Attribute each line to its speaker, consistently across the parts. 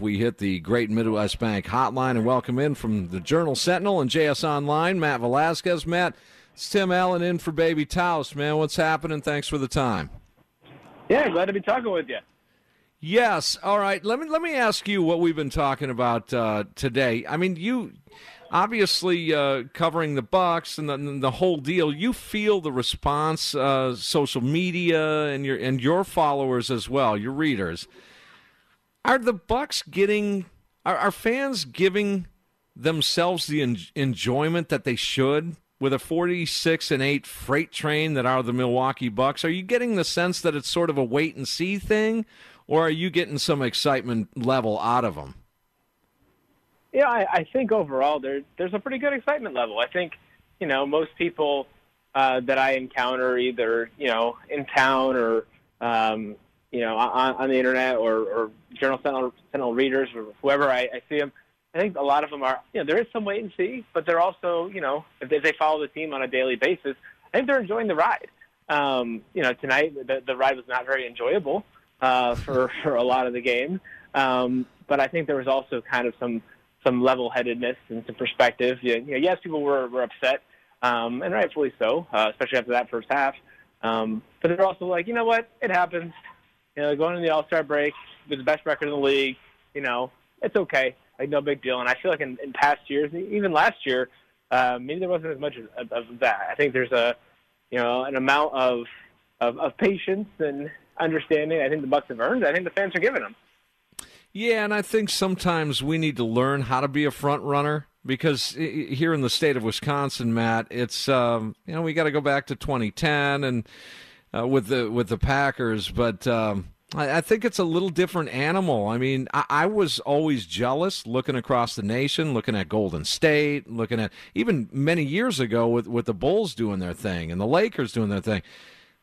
Speaker 1: We hit the Great Midwest Bank hotline and welcome in from the Journal Sentinel and JS Online, Matt Velazquez. Matt, it's Tim Allen in for Baby Taos, man. What's happening? Thanks for the time.
Speaker 2: Yeah, glad to be talking with you.
Speaker 1: Yes. All right. Let me let me ask you what we've been talking about uh, today. I mean, you obviously uh, covering the Bucks and the, and the, whole deal. You feel the response, uh, social media, and your and your followers as well, your readers. Are the Bucks getting? Are, are fans giving themselves the en- enjoyment that they should? With a 46 and 8 freight train that are the Milwaukee Bucks, are you getting the sense that it's sort of a wait and see thing, or are you getting some excitement level out of them?
Speaker 2: Yeah, I, I think overall there, there's a pretty good excitement level. I think, you know, most people uh, that I encounter either, you know, in town or, um, you know, on, on the internet or, or Journal Sentinel, Sentinel readers or whoever I, I see them, I think a lot of them are, you know, there is some wait and see, but they're also, you know, if they, if they follow the team on a daily basis, I think they're enjoying the ride. Um, you know, tonight the, the ride was not very enjoyable uh, for for a lot of the game. Um, but I think there was also kind of some some level-headedness and some perspective. You know, yes, people were were upset, um, and rightfully so, uh, especially after that first half. Um, but they're also like, you know what, it happens. You know, going to the All Star break with the best record in the league, you know, it's okay. Like no big deal. And I feel like in, in past years, even last year, uh, maybe there wasn't as much of, of that. I think there's a, you know, an amount of of, of patience and understanding. I think the Bucks have earned. I think the fans are giving them.
Speaker 1: Yeah, and I think sometimes we need to learn how to be a front runner because here in the state of Wisconsin, Matt, it's um, you know we got to go back to 2010 and uh, with the with the Packers, but um, I, I, think it's a little different animal. I mean, I, I, was always jealous looking across the nation, looking at Golden State, looking at even many years ago with with the Bulls doing their thing and the Lakers doing their thing.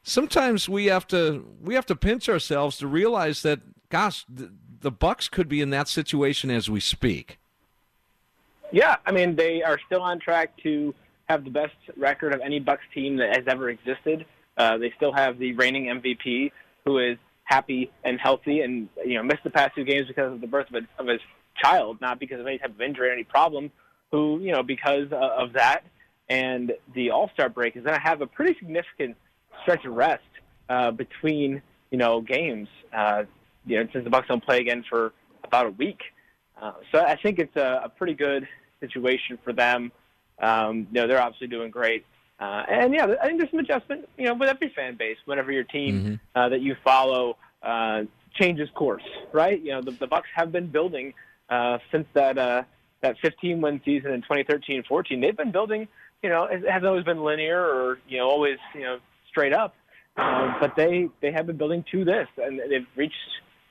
Speaker 1: Sometimes we have to we have to pinch ourselves to realize that gosh the, the bucks could be in that situation as we speak.
Speaker 2: Yeah i mean they are still on track to have the best record of any bucks team that has ever existed uh, they still have the reigning mvp who is happy and healthy and you know missed the past two games because of the birth of, a, of his child not because of any type of injury or any problem who you know because of that and the all-star break is going to have a pretty significant stretch of rest uh, between you know games. Uh, you know, since the Bucks don't play again for about a week, uh, so I think it's a, a pretty good situation for them. Um, you know, they're obviously doing great. Uh, and yeah, I think there's some adjustment, you know, with every fan base. Whenever your team mm-hmm. uh, that you follow uh, changes course, right? You know, the, the Bucks have been building uh, since that uh, that 15 win season in 2013-14. They've been building. You know, it hasn't always been linear or you know always you know straight up. Um, but they they have been building to this, and they've reached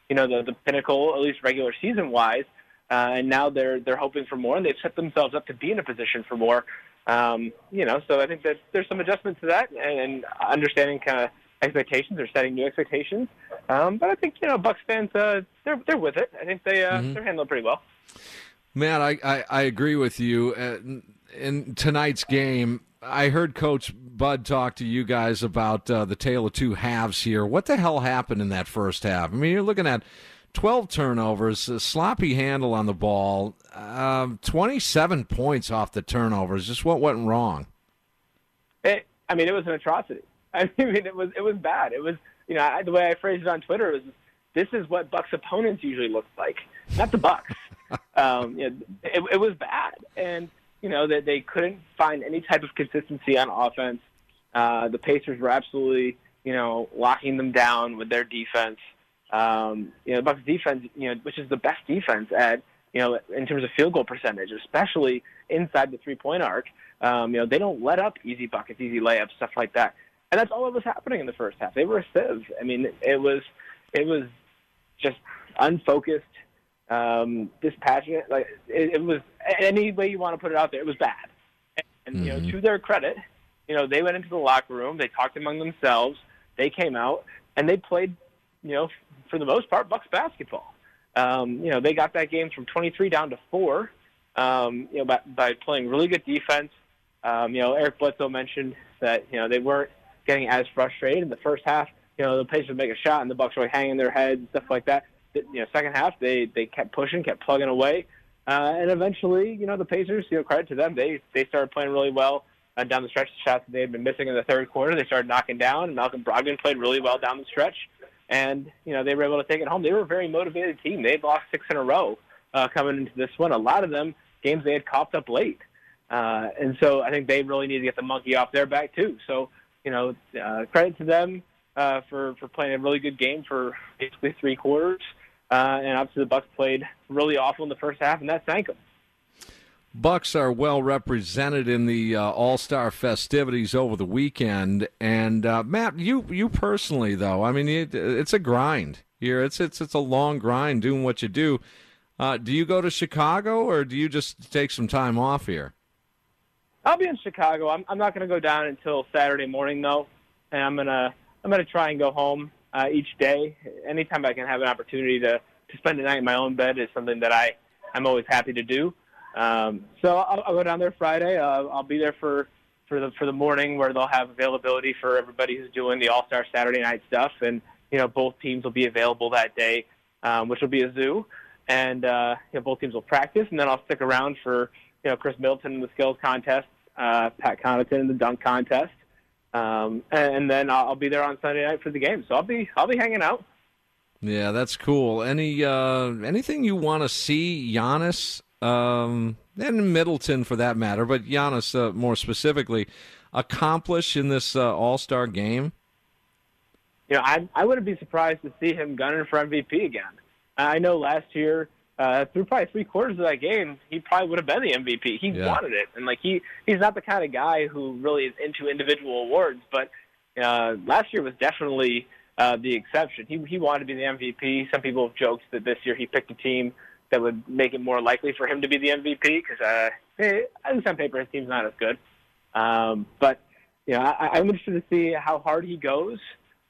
Speaker 2: you know the the pinnacle, at least regular season wise. Uh, and now they're they're hoping for more, and they've set themselves up to be in a position for more. Um, you know, so I think that there's some adjustment to that, and, and understanding kind of expectations or setting new expectations. Um, but I think you know Bucks fans uh, they're they're with it. I think they uh, mm-hmm. they're handling pretty well.
Speaker 1: Matt, I, I, I agree with you. Uh, in tonight's game, I heard Coach Bud talk to you guys about uh, the tale of two halves here. What the hell happened in that first half? I mean, you're looking at 12 turnovers, a sloppy handle on the ball, um, 27 points off the turnovers. Just what went wrong?
Speaker 2: It, I mean, it was an atrocity. I mean, it was it was bad. It was you know I, the way I phrased it on Twitter was this is what Bucks opponents usually look like, not the Bucks. um, you know, it, it was bad, and you know, that they couldn't find any type of consistency on offense. Uh, the Pacers were absolutely, you know, locking them down with their defense. Um, you know, the Bucks defense, you know, which is the best defense at, you know, in terms of field goal percentage, especially inside the three-point arc. Um, you know, they don't let up easy buckets, easy layups, stuff like that. And that's all that was happening in the first half. They were a sieve. I mean, it was, it was just unfocused, um, dispassionate. Like it, it was any way you want to put it out there, it was bad. And mm-hmm. you know, to their credit, you know, they went into the locker room, they talked among themselves, they came out, and they played, you know, for the most part, Bucks basketball. Um, you know, they got that game from 23 down to four. Um, you know, by, by playing really good defense. Um, you know, Eric Bledsoe mentioned that you know they weren't getting as frustrated in the first half. You know, the Pacers make a shot and the Bucks were hanging their heads and stuff like that. You know, second half they they kept pushing, kept plugging away, uh, and eventually, you know, the Pacers, you know, credit to them, they they started playing really well uh, down the stretch. The shots that they had been missing in the third quarter, they started knocking down. Malcolm Brogdon played really well down the stretch, and you know they were able to take it home. They were a very motivated team. They had lost six in a row uh, coming into this one. A lot of them games they had copped up late, uh, and so I think they really need to get the monkey off their back too. So you know, uh, credit to them uh, for for playing a really good game for basically three quarters. Uh, and obviously the Bucks played really awful in the first half, and that sank them.
Speaker 1: Bucks are well represented in the uh, All Star festivities over the weekend, and uh, Matt, you you personally though, I mean, it, it's a grind here. It's it's it's a long grind doing what you do. Uh, do you go to Chicago, or do you just take some time off here?
Speaker 2: I'll be in Chicago. I'm I'm not going to go down until Saturday morning though, and I'm gonna I'm gonna try and go home uh, each day. Anytime I can have an opportunity to to spend the night in my own bed is something that I I'm always happy to do. Um, so I'll, I'll go down there Friday. Uh, I'll be there for for the for the morning where they'll have availability for everybody who's doing the All Star Saturday night stuff, and you know both teams will be available that day, um, which will be a zoo, and uh, you know, both teams will practice, and then I'll stick around for you know Khris Middleton in the skills contest, uh, Pat Connaughton in the dunk contest, um, and then I'll, I'll be there on Sunday night for the game. So I'll be I'll be hanging out.
Speaker 1: Yeah, that's cool. Any uh, anything you want to see Giannis um, and Middleton for that matter, but Giannis uh, more specifically, accomplish in this uh, All Star game?
Speaker 2: You know, I I wouldn't be surprised to see him gunning for MVP again. I know last year, uh, through probably three quarters of that game, he probably would have been the MVP. He yeah. wanted it, and like he he's not the kind of guy who really is into individual awards, but uh, last year was definitely uh, the exception. He he wanted to be the MVP. Some people have joked that this year he picked a team that would make it more likely for him to be the MVP because uh, at least on paper his team's not as good. Um, but you know, I, I'm interested to see how hard he goes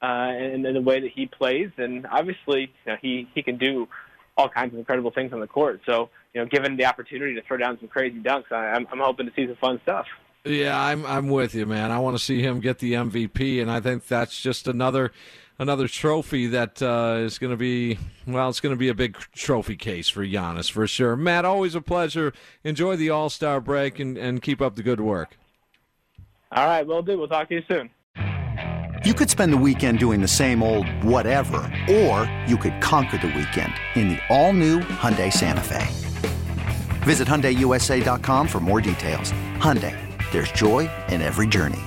Speaker 2: uh, and, and the way that he plays, and obviously you know, he he can do all kinds of incredible things on the court. So you know, given the opportunity to throw down some crazy dunks, I, I'm, I'm hoping to see some fun stuff.
Speaker 1: Yeah, I'm I'm with you, man. I want to see him get the MVP, and I think that's just another another trophy that uh, is going to be well, it's going to be a big trophy case for Giannis for sure. Matt, always a pleasure. Enjoy the All Star break and, and keep up the good work.
Speaker 2: All right, we'll do. We'll talk to you soon.
Speaker 3: You could spend the weekend doing the same old whatever, or you could conquer the weekend in the all new Hyundai Santa Fe. Visit HyundaiUSA.com for more details. Hyundai, there's joy in every journey.